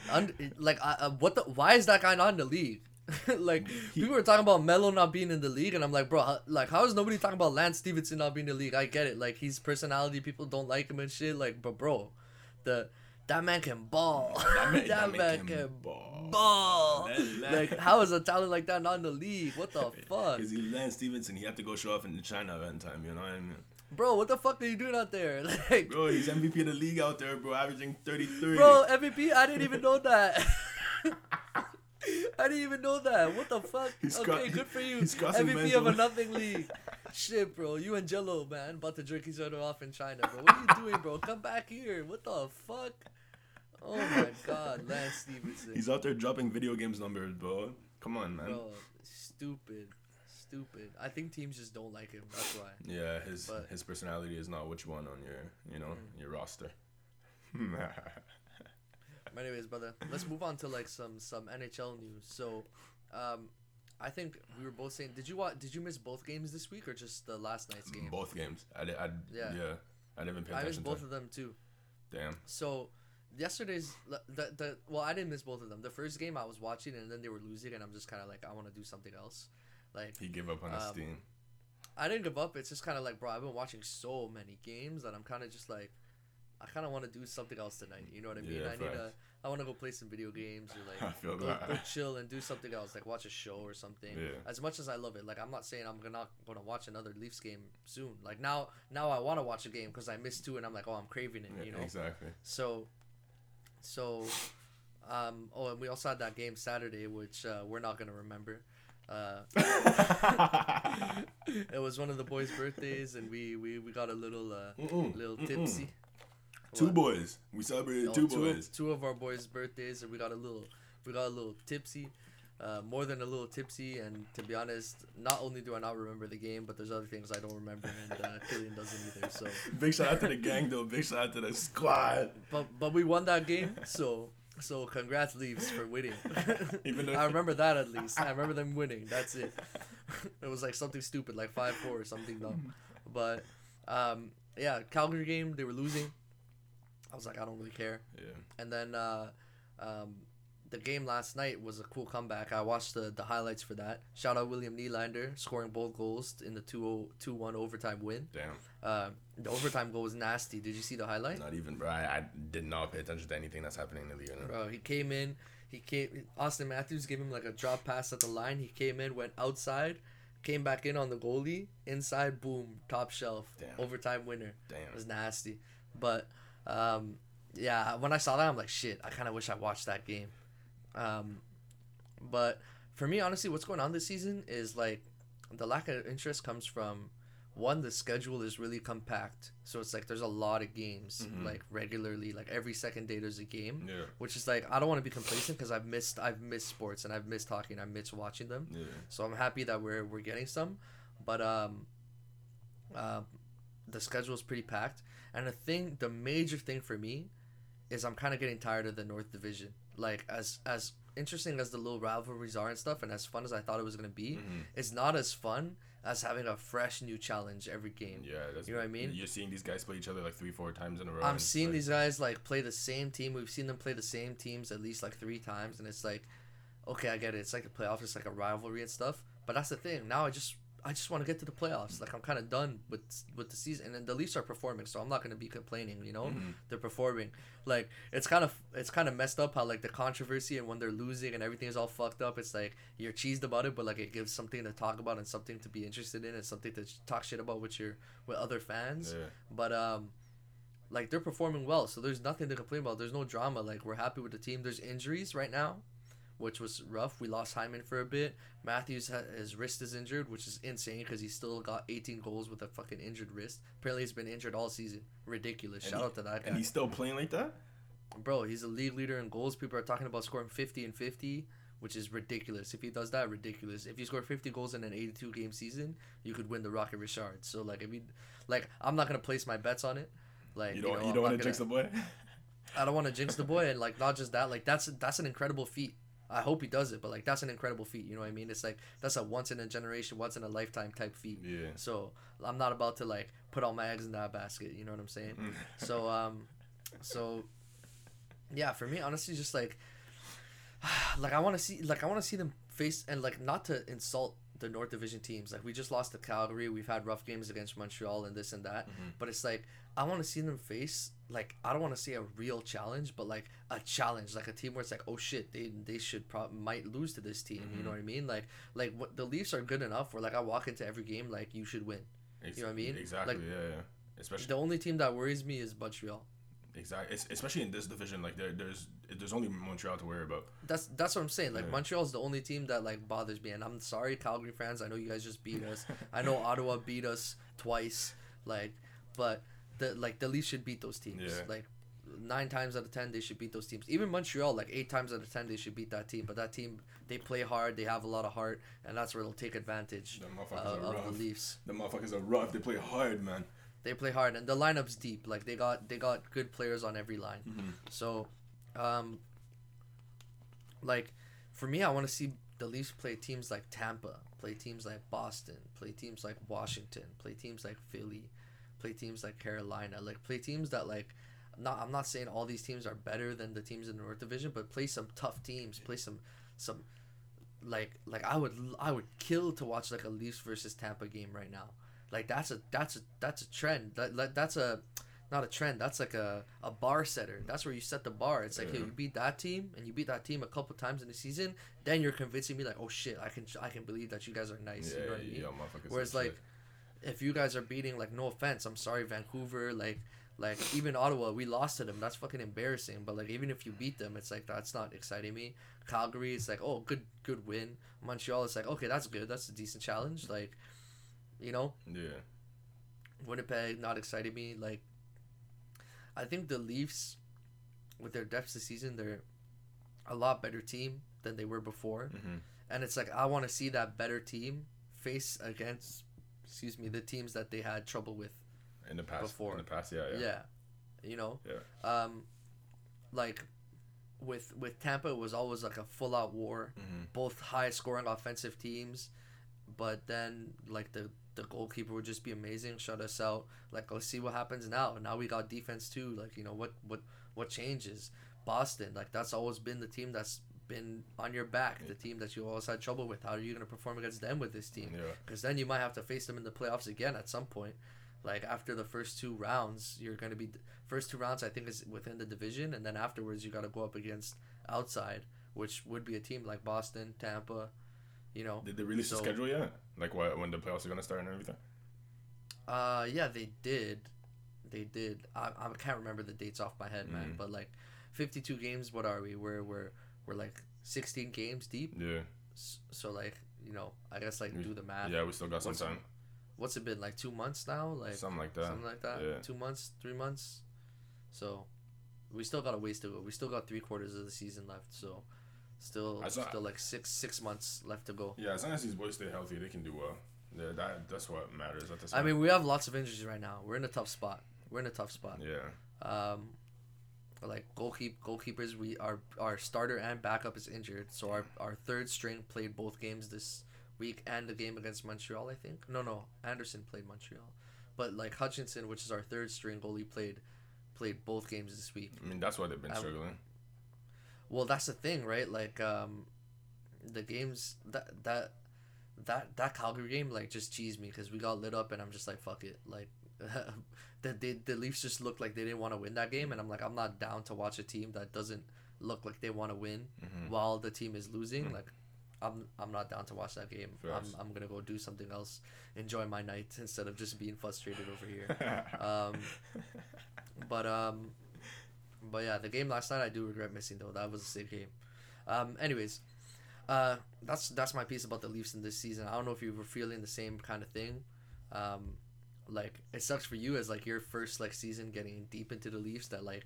un- like uh, what the? Why is that guy not in the league? like people were talking about Melo not being in the league, and I'm like, bro, how, like how is nobody talking about Lance Stephenson not being in the league? I get it, like his personality, people don't like him and shit. Like, but bro, the that man can ball. That man, that man can ball. Let- let- Like, how is a talent like that not in the league? What the fuck, Because he Lance Stephenson, he had to go show off in the China event time. You know what I mean? bro? What the fuck are you doing out there? Like, Bro, he's MVP of the league out there, bro, averaging 33. Bro, MVP, I didn't even know that. I didn't even know that. What the fuck? He's okay, good for you. MVP of a nothing league. Shit, bro. You and Jello, man, about to drink each other off in China, bro. What are you doing, bro? Come back here. What the fuck? Oh my god, Lance Stephenson. He's out there dropping video games numbers, bro. Come on, man. Bro, stupid. Stupid. I think teams just don't like him. That's why. Yeah, his But- his personality is not what you want on your, you know, Mm. your roster. But anyways, brother, let's move on to like some some NHL news. So, um, I think we were both saying, did you watch? Did you miss both games this week or just the last night's game? Both games. I, did, I yeah. Yeah. I didn't even pay I missed attention both to. of them too. Damn. So, yesterday's the, the the well, I didn't miss both of them. The first game I was watching and then they were losing, and I'm just kind of like, I want to do something else. Like, He gave up on his Um, team. I didn't give up. It's just kind of like, bro, I've been watching so many games that I'm kind of just like, I kind of want to do something else tonight. You know what I mean? Yeah, I need to. I want to go play some video games or I like feel go, that. go chill and do something else, like watch a show or something. Yeah. As much as I love it, like I'm not saying I'm gonna gonna watch another Leafs game soon. Like now, now I want to watch a game because I missed two and I'm like, oh, I'm craving it. Yeah, You know. Exactly. So, so, um, oh, and we also had that game Saturday, which uh, we're not gonna remember. Uh, it was one of the boys' birthdays, and we we, we got a little uh, Mm-mm, little mm-mm. tipsy. Two What? boys. We celebrated Oh, two two boys. Of, two of our boys' birthdays, and we got a little we got a little tipsy. Uh, more than a little tipsy, and to be honest, not only do I not remember the game, but there's other things I don't remember, and uh, Killian doesn't either. So, Big shout out to the gang, though. Big shout out to the squad. but but we won that game, so so congrats Leafs for winning. Even though- I remember that at least. I remember them winning. That's it. it was like something stupid, like five four or something dumb. But um, yeah, Calgary game they were losing. I was like, I don't really care. Yeah. And then uh, um, the game last night was a cool comeback. I watched the, the highlights for that. Shout out William Nylander scoring both goals in the 2 1 overtime win. Damn. Uh, the overtime goal was nasty. Did you see the highlight? Not even, bro. I, I did not pay attention to anything that's happening in the league. Bro, he came in. He came. Auston Matthews gave him like a drop pass at the line. He came in, went outside, came back in on the goalie. Inside, boom, top shelf, Damn. overtime winner. Damn, It was nasty, but um, yeah, when I saw that, I'm like, shit. I kind of wish I watched that game. Um, but for me, honestly, what's going on this season is like the lack of interest comes from one, the schedule is really compact, so it's like there's a lot of games Mhm. like regularly, like every second day there's a game Yeah. which is like I don't want to be complacent because I've missed I've missed sports and I've missed talking I've missed watching them. Yeah. So I'm happy that we're we're getting some, but um, Um, the schedule is pretty packed, and the thing, the major thing for me, is I'm kind of getting tired of the North Division. Like as as interesting as the little rivalries are and stuff, and as fun as I thought it was gonna be, Mhm. it's not as fun as having a fresh new challenge every game. Yeah, that's, You know what I mean? You're seeing these guys play each other like three, four times in a row. I'm seeing like- these guys like play the same team. We've seen them play the same teams at least like three times, and it's like, okay, I get it. It's like a playoff. It's like a rivalry and stuff. But that's the thing. Now I just I just want to get to the playoffs. Like I'm kind of done with with the season, and the Leafs are performing, so I'm not gonna be complaining. You know, Mhm. they're performing. Like it's kind of it's kind of messed up how like the controversy and when they're losing and everything is all fucked up. It's like you're cheesed about it, but like it gives something to talk about and something to be interested in and something to talk shit about with your with other fans. Yeah. But um, like they're performing well, so there's nothing to complain about. There's no drama. Like we're happy with the team. There's injuries right now, which was rough. We lost Hyman for a bit. Matthews ha- his wrist is injured, which is insane because he still got 18 goals with a fucking injured wrist. Apparently he's been injured all season. Ridiculous. And Shout he- out to that guy, And he's still playing like that? bro. He's a league leader in goals. People are talking about scoring 50 and 50. Which is ridiculous. If he does that, ridiculous. If you score 50 goals in an 82 game season, you could win the Rocket Richard. So like, if you, like, I'm not gonna place my bets on it. Like, You don't, know, you don't want to jinx the boy? I don't want to jinx the boy, and like not just that, like that's that's an incredible feat. I hope he does it, but like that's an incredible feat. You know what I mean? It's like that's a once in a generation, once in a lifetime type feat. yeah. So I'm not about to like put all my eggs in that basket. You know what I'm saying? So um, so yeah, for me, honestly, just like like I want to see like I want to see them face and like not to insult the North Division teams. Like we just lost to Calgary. We've had rough games against Montreal and this and that. Mhm. But it's like I want to see them face like I don't want to say a real challenge, but like a challenge, like a team where it's like, oh shit, they they should probably might lose to this team. You know mm-hmm. what I mean? Like like what the Leafs are good enough where like I walk into every game like you should win. Ex- You know what I mean? Exactly, Like- yeah, yeah. Especially, The only team that worries me is Montreal. exactly, It's, especially in this division, like there, there's there's only Montreal to worry about. That's that's what I'm saying. Like Yeah. Montreal's the only team that like bothers me, and I'm sorry, Calgary fans. I know you guys just beat us. I know Ottawa beat us twice. Like, but the like the Leafs should beat those teams. Yeah. Like nine times out of ten they should beat those teams. Even Montreal, like eight times out of ten they should beat that team. But that team they play hard. They have a lot of heart, and that's where they'll take advantage The uh, are of rough. the Leafs. The motherfuckers are rough. They play hard, man. They play hard, and the lineup's deep. Like they got they got good players on every line. Mhm. So, um, like for me, I want to see the Leafs play teams like Tampa, play teams like Boston, play teams like Washington, play teams like Philly, play teams like Carolina, like play teams that like. Not, I'm not saying all these teams are better than the teams in the North Division, but play some tough teams. Play some, some, like like I would I would kill to watch like a Leafs versus Tampa game right now. Like that's a that's a that's a trend. That, that that's a not a trend. That's like a, a bar setter. That's where you set the bar. It's like hey, you beat that team and you beat that team a couple times in the season. Then you're convincing me like, oh shit, I can I can believe that you guys are nice. Yeah, you know what I mean? yeah. Whereas like, shit. If you guys are beating like no offense, I'm sorry Vancouver, like like even Ottawa, we lost to them. That's fucking embarrassing. But like even if you beat them, it's like that's not exciting me. Calgary, it's like oh good good win. Montreal, it's like okay that's good. That's a decent challenge. Like, you know, yeah, Winnipeg not exciting me. Like, I think the Leafs, with their depth this season, they're a lot better team than they were before. hmm And it's like I want to see that better team face against, excuse me, the teams that they had trouble with. in the past, Before. in the past, yeah, Yeah, yeah, you know. Yeah. Um, like, with with Tampa, it was always like a full out war. hmm Both high scoring offensive teams, but then like the the goalkeeper would just be amazing, shut us out. Like let's see what happens now. Now we got defense too. Like you know what what what changes? Boston, like that's always been the team that's been on your back, the team that you always had trouble with. How are you gonna perform against them with this team? yeah. because then you might have to face them in the playoffs again at some point. Like after the first two rounds, you're going to be first two rounds. I think is within the division, and then afterwards you got to go up against outside, which would be a team like Boston, Tampa. You know, Did they release So- the schedule yet? Like what when the playoffs are gonna start and everything? uh, yeah, they did, they did. I, I can't remember the dates off my head, man. Mhm. But like, fifty-two games. What are we? We're we're we're like sixteen games deep. Yeah, So like, you know, I guess like do the math. yeah. We still got some What's- time. What's it been like two months now? Like Something like that. something like that. Yeah. Two months, three months. So, we still got a ways to go. We still got three quarters of the season left. So, still, still like six six months left to go. Yeah, as long as these boys stay healthy, they can do well. Yeah, that that's what matters at this. I mean, we have lots of injuries right now. We're in a tough spot. We're in a tough spot. yeah, Um, like goalkeep goalkeepers, we our our starter and backup is injured, so our our third string played both games this week and the game against Montreal. I think no no Andersen played Montreal, but like Hutchinson, which is our third string goalie, played played both games this week. I mean that's why they've been I- struggling. Well, that's the thing, right? Like um, the games that that that that Calgary game like just cheesed me because we got lit up and I'm just like fuck it like. the, the, the Leafs just looked like they didn't want to win that game, and I'm like, I'm not down to watch a team that doesn't look like they want to win Mhm. while the team is losing. Mhm. Like, I'm I'm not down to watch that game. I'm, I'm gonna go do something else, enjoy my night instead of just being frustrated over here. Um, but um, but yeah, the game last night I do regret missing though. That was a sick game. Um, anyways, uh, that's that's my piece about the Leafs in this season. I don't know if you were feeling the same kind of thing. Um, like it sucks for you as like your first like season getting deep into the Leafs. That like,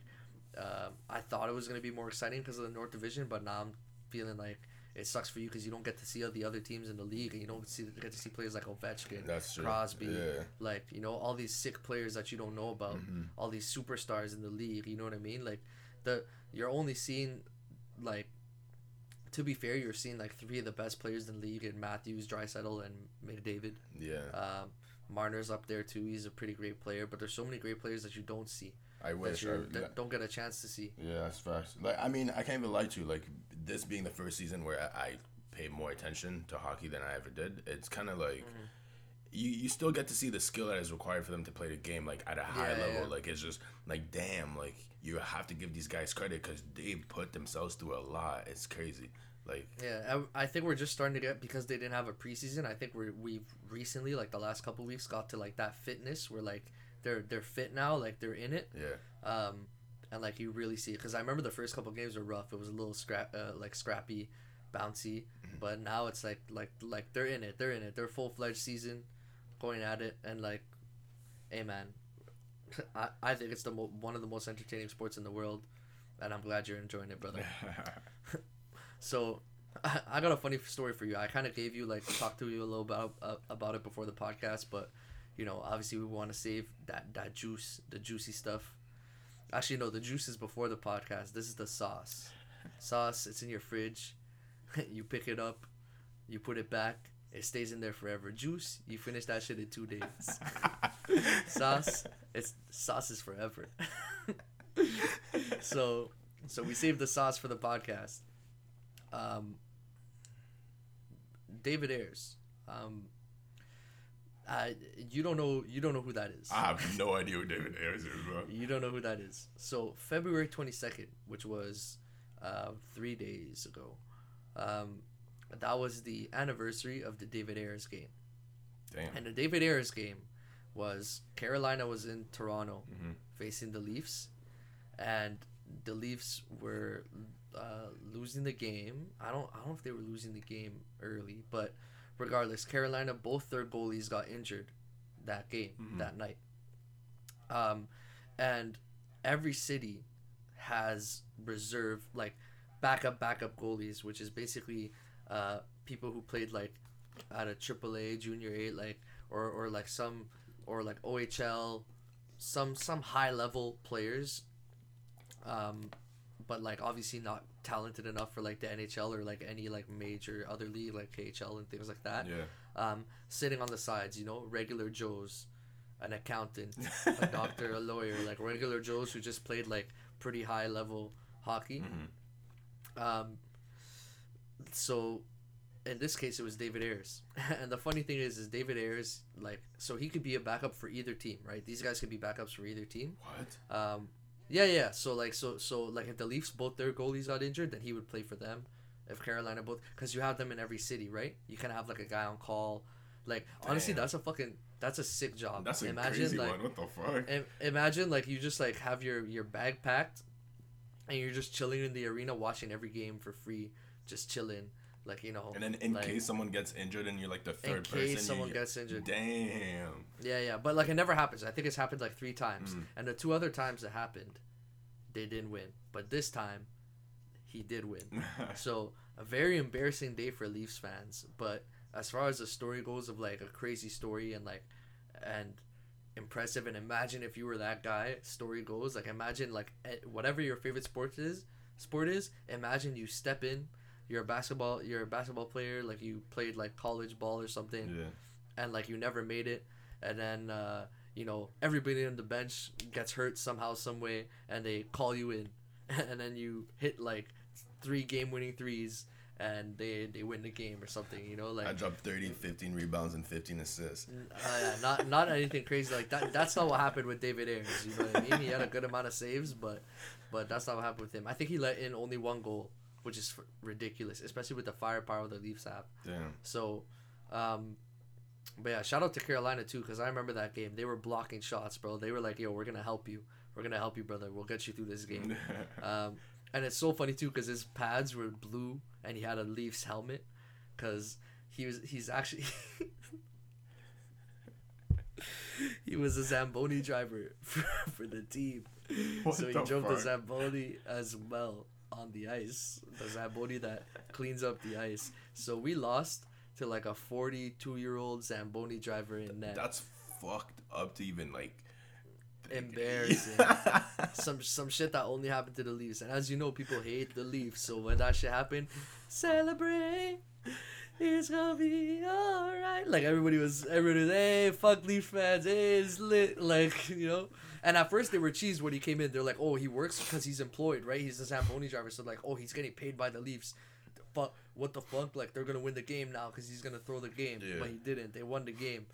uh, I thought it was gonna be more exciting because of the North Division, but now I'm feeling like it sucks for you because you don't get to see all the other teams in the league, and you don't see get to see players like Ovechkin, that's true. Crosby, Yeah. like you know all these sick players that you don't know about Mhm. all these superstars in the league you know what i mean like the you're only seeing like to be fair you're seeing like three of the best players in the league in matthews Draisaitl, and mcdavid Yeah. um, marner's up there too he's a pretty great player but there's so many great players that you don't see I that, wish. I, you that don't get a chance to see Yeah, that's facts. Like, I mean, I can't even lie to you. Like, this being the first season where I, I paid more attention to hockey than I ever did, it's kind of like Mm-hmm. you, you still get to see the skill that is required for them to play the game, like at a high Yeah, level. yeah. Like, it's just like, damn, like you have to give these guys credit because they put themselves through a lot. It's crazy. Like, yeah I, I think we're just starting to get because they didn't have a preseason i think we're we've recently like the last couple weeks got to like that fitness where like they're they're fit now like they're in it yeah, um, and like you really see it because I remember the first couple games were rough. It was a little scrap, uh, like scrappy, bouncy. But now it's like like like they're in it. They're in it. They're full fledged season, going at it, and like, hey man, I I think it's the mo- one of the most entertaining sports in the world, and I'm glad you're enjoying it, brother. So. I I got a funny story for you. I kind of gave you like talked to you a little about uh, about it before the podcast, but you know, obviously we want to save that that juice, the juicy stuff. Actually, no, the juice is before the podcast. This is the sauce. Sauce, it's in your fridge. you pick it up, you put it back. It stays in there forever. Juice, you finish that shit in two days. sauce, it's sauce is forever. so, so we saved the sauce for the podcast. Um, David Ayres. Um, uh, you don't know. You don't know who that is. I have no idea who David Ayres is, bro. You don't know who that is. So February twenty second, which was uh, three days ago, um, that was the anniversary of the David Ayres game. Damn. And the David Ayres game was Carolina was in Toronto Mhm. facing the Leafs, and the Leafs were uh, losing the game. I don't I don't know if they were losing the game early, but regardless, Carolina both their goalies got injured that game Mhm. that night. Um, and every city has reserve like backup backup goalies, which is basically uh, people who played like at a AAA junior A like or or like some or like OHL some some high level players um but like obviously not talented enough for like the NHL or like any like major other league like KHL and things like that Yeah. um sitting on the sides you know regular joes an accountant a doctor a lawyer like regular joes who just played like pretty high level hockey Mhm. um, so in this case, it was David Ayres, and the funny thing is, is David Ayres like so he could be a backup for either team, right? These guys could be backups for either team. What? Um, yeah, yeah. So like, so so like, if the Leafs both their goalies got injured, then he would play for them. If Carolina both, because you have them in every city, right? You can have like a guy on call. Like honestly, that's a fucking that's a sick job. That's a imagine crazy like one. What the fuck? Im- imagine like you just like have your your bag packed and you're just chilling in the arena watching every game for free just chilling like you know And then in like, case someone gets injured and you're like the third in third case person, someone you, gets injured. Damn. yeah yeah but like it never happens. I think it's happened like three times. Mm. and the two other times it happened they didn't win. But this time he did win. So a very embarrassing day for leafs fans. But as far as the story goes of like a crazy story and like and impressive and imagine if you were that guy story goes like imagine like eh, whatever your favorite sport is sport is imagine you step in you're a basketball you're a basketball player like you played like college ball or something Yeah. and like you never made it and then uh you know everybody on the bench gets hurt somehow some way and they call you in and then you hit like three game winning threes and they they win the game or something you know like I dropped 30, 15 rebounds, and 15 assists. uh, yeah, not not anything crazy like that. That's not what happened with David Ayres. You know what I mean? He had a good amount of saves, but but that's not what happened with him. I think he let in only one goal, which is f- ridiculous, especially with the firepower the Leafs have. Damn. So, um, but yeah, shout out to Carolina too, because I remember that game. They were blocking shots, bro. They were like, "Yo, we're gonna help you. We're gonna help you, brother. We'll get you through this game." Um, and it's so funny too because his pads were blue and he had a Leafs helmet because he was he's actually he was a Zamboni driver for, for the team. What so he drove the Zamboni as well on the ice. The Zamboni that cleans up the ice. So we lost to like a 42 year old Zamboni driver in net. That's fucked up to even like. Embarrassing. some some shit that only happened to the Leafs. And as you know, people hate the Leafs. So when that shit happened, celebrate. It's gonna be alright. Like everybody was, everybody was, hey, fuck Leaf fans, hey, it's lit. Like you know. And at first they were cheesed when he came in. They're like, oh, he works because he's employed, right? He's a Zamboni driver. So like, oh, he's getting paid by the Leafs. But what the fuck? Like they're gonna win the game now because he's gonna throw the game. Yeah. But he didn't. They won the game.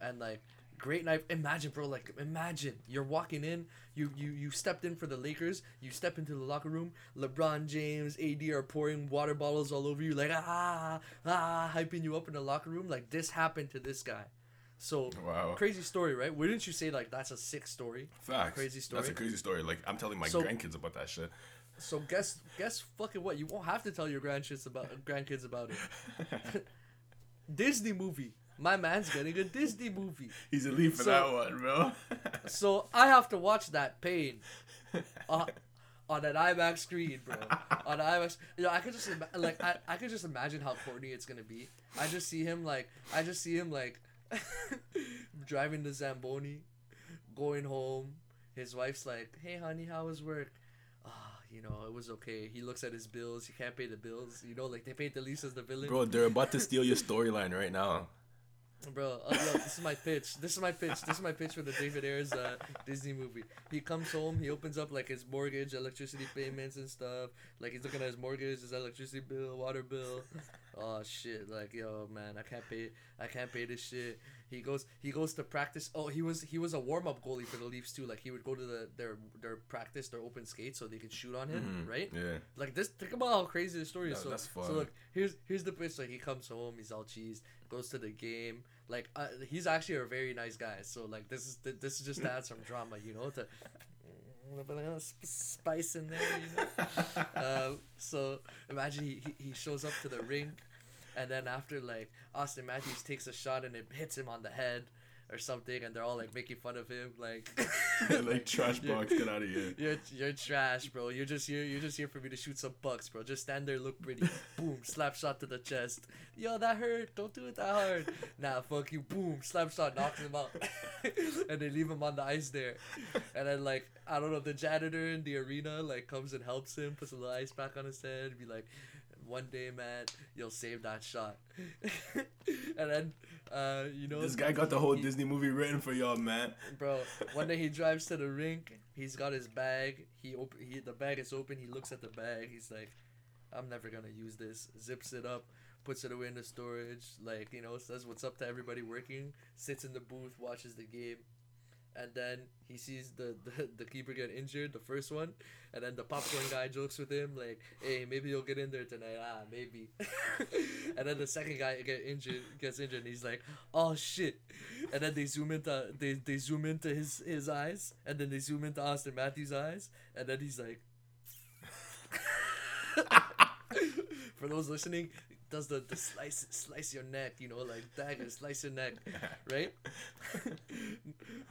And like great night. Imagine, bro. Like, imagine you're walking in. You you you stepped in for the Lakers. You step into the locker room. LeBron James, AD are pouring water bottles all over you. Like ah ah, hyping you up in the locker room. Like this happened to this guy. So Wow. crazy story, right? Wouldn't you say like that's a sick story? Facts. Crazy story. That's a crazy story. Like I'm telling my So- grandkids about that shit. So guess guess fucking what? You won't have to tell your grandkids about grandkids about it. Disney movie. My man's getting a Disney movie. He's a leaf for So- that one, bro. So I have to watch that pain on, on an IMAX screen, bro. On IMAX, you know, I could just ima- like I, I could just imagine how corny it's gonna be. I just see him like I just see him like driving to Zamboni, going home. His wife's like, "Hey, honey, how was work?" Ah, you know, it was okay. He looks at his bills. He can't pay the bills. You know, like they paid the lease as the villain. Bro, they're about to steal your storyline right now. Bro, uh, yo, this is my pitch. This is my pitch. This is my pitch for the David Ayres uh, Disney movie. He comes home, he opens up like his mortgage, electricity payments and stuff. Like he's looking at his mortgage, his electricity bill, water bill. Oh shit! Like yo, man, I can't pay. I can't pay this shit. He goes. He goes to practice. Oh, he was. He was a warm up goalie for the Leafs too. Like he would go to the their their practice, their open skate, so they could shoot on him, Mhm. right? Yeah. Like this, think about how crazy the story is. Yeah, so, that's fun. so look, here's here's the pitch. Like he comes home, he's all cheese, goes to the game. Like uh, he's actually a very nice guy. So like this is th- this is just to add some drama, you know, to a little bit of spice in there, you know. um, so imagine he, he he shows up to the rink, and then after like Auston Matthews takes a shot and it hits him on the head. Or something, and they're all like making fun of him, like, like trash Yeah. box, get out of here. you're you're trash, bro. You're just here. You're just here for me to shoot some bucks, bro. Just stand there, look pretty. Boom, slap shot to the chest. Yo, that hurt. Don't do it that hard. Nah, fuck you. Boom, slap shot, knocks him out, and they leave him on the ice there. And then like I don't know, the janitor in the arena like comes and helps him, puts a little ice pack on his head, and be like, one day, man, you'll save that shot. and then, uh, you know, This guy got the whole he- Disney movie written for y'all, man. Bro, one day he drives to the rink. He's got his bag. He open. He the bag is open. He looks at the bag. He's like, "I'm never gonna use this." Zips it up, puts it away in the storage. Like you know, says what's up to everybody working. Sits in the booth, watches the game, and then he sees the the, the keeper get injured, the first one, and then the popcorn guy jokes with him like, "Hey, maybe you'll get in there tonight." Ah, maybe. and then the second guy get injured, gets injured, and he's like, "Oh shit." and then they zoom into they, they zoom into his his eyes and then they zoom into Auston Matthews' eyes and then he's like For those listening, does the, the slice slice your neck, you know, like dagger, slice your neck, right?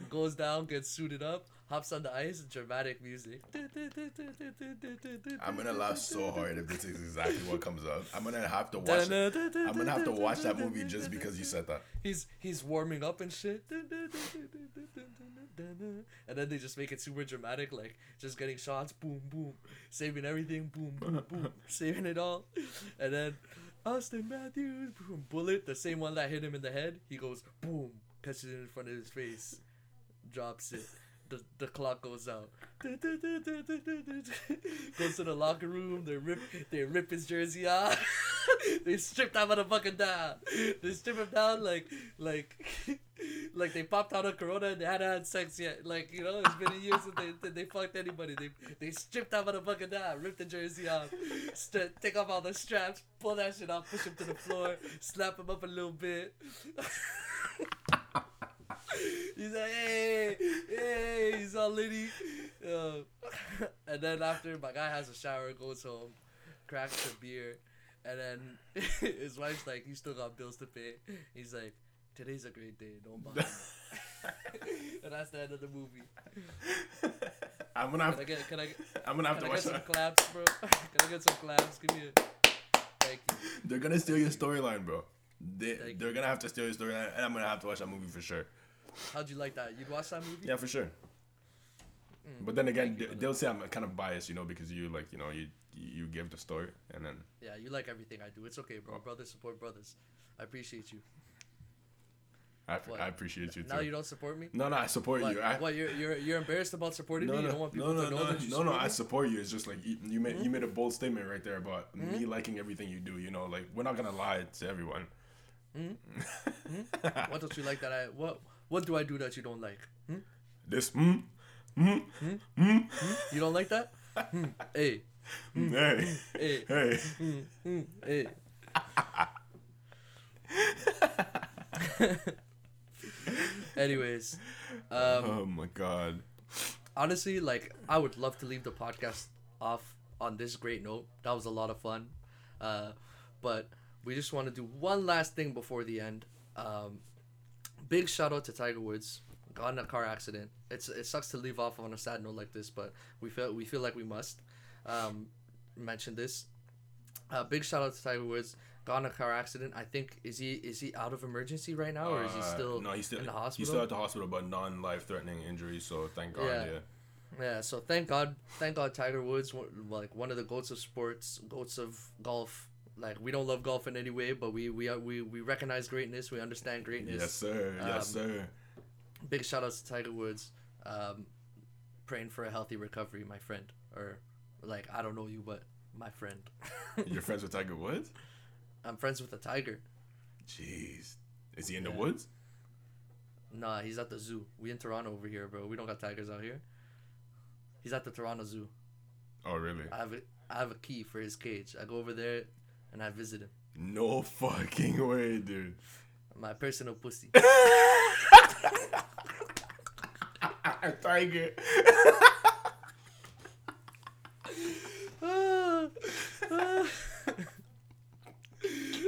Goes down, gets suited up, hops on the ice, dramatic music. I'm gonna laugh so hard if this is exactly what comes up. I'm gonna have to watch. It. I'm gonna have to watch that movie just because you said that. He's he's warming up and shit. And then they just make it super dramatic, like just getting shots, boom, boom, saving everything, boom, boom, boom, saving it all. And then Auston Matthews, boom, bullet, the same one that hit him in the head, he goes, boom, catches it in front of his face, drops it. The, the clock goes out. goes to the locker room. They rip they rip his jersey off. they strip that motherfucker down. They strip him down like like like they popped out a corona and they hadn't had sex yet. Like you know, it's been a year since they they fucked anybody. They they stripped that motherfucker down, ripped the jersey off, st- take off all the straps, pull that shit off, push him to the floor, slap him up a little bit. He's like, hey, hey, he's all litty. Uh, and then after, my guy has a shower, goes home, cracks a beer, and then his wife's like, you still got bills to pay. He's like, today's a great day, don't bother. and that's the end of the movie. I'm gonna have. Can I get, can I, I'm gonna have can to I get watch some claps, bro? Can I get some claps? Give me a. Thank you. They're gonna steal your storyline, bro. They Thank they're gonna have to steal your storyline, and I'm gonna have to watch that movie for sure. How'd you like that? You'd watch that movie? Yeah, for sure. Mm, but then again, they- they'll say I'm kind of biased, you know, because you like, you know, you you give the story, and then Yeah, you like everything I do. It's okay, bro. Oh. Brothers support brothers. I appreciate you. I, What? I appreciate you too. Now you don't support me? no, no, I support What, you. I, what you're, you're you're embarrassed about supporting no, me? You no, don't want no, people no, to know no, that you no, no. support I support you. It's just like you, you made you made a bold statement right there about Hmm? me liking everything you do. You know, like we're not gonna lie to everyone. What don't you like that I what what do I do that you don't like? Hmm? This, mm, mm, You don't like that? Hey, mm, hey, hey, hey. hmm, hey. Anyways, um, oh my god. honestly, like I would love to leave the podcast off on this great note. That was a lot of fun. Uh, but we just want to do one last thing before the end. Um, big shout out to Tiger Woods. Got in a car accident. It's it sucks to leave off on a sad note like this, but we feel we feel like we must um, mention this. Uh, big shout out to Tiger Woods. Got in a car accident. I think is he is he out of emergency right now or is he Uh, still no? He's still in the hospital. He's still at the hospital, but non-life threatening injuries. So thank God. Yeah. Yeah. Yeah, so thank God, thank God, Tiger Woods, like one of the goats of sports, goats of golf. Like we don't love golf in any way, but we we are, we we recognize greatness. We understand greatness. Yes, sir. Yes, Um, sir. Big shout outs to Tiger Woods. Um, praying for a healthy recovery, my friend. Or like I don't know you, but my friend. You're friends with Tiger Woods? I'm friends with a tiger. Jeez. Is he in the woods? Nah, he's at the zoo. We in Toronto over here, bro. We don't got tigers out here. He's at the Toronto Zoo. Oh, really? I have a I have a key for his cage. I go over there and I visit him. No fucking way, dude. My personal pussy. Tiger.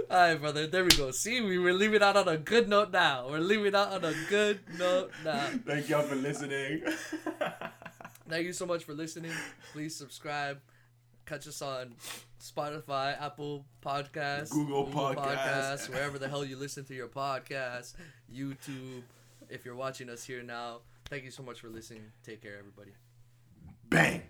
Alright, brother. There we go. See, we were leaving out on a good note now. We're leaving out on a good note now. Thank y'all for listening. Thank you so much for listening. Please subscribe. Catch us on Spotify, Apple Podcasts, Google Podcasts. wherever the hell you listen to your podcast, YouTube. If you're watching us here now, thank you so much for listening. Take care, everybody. Bang.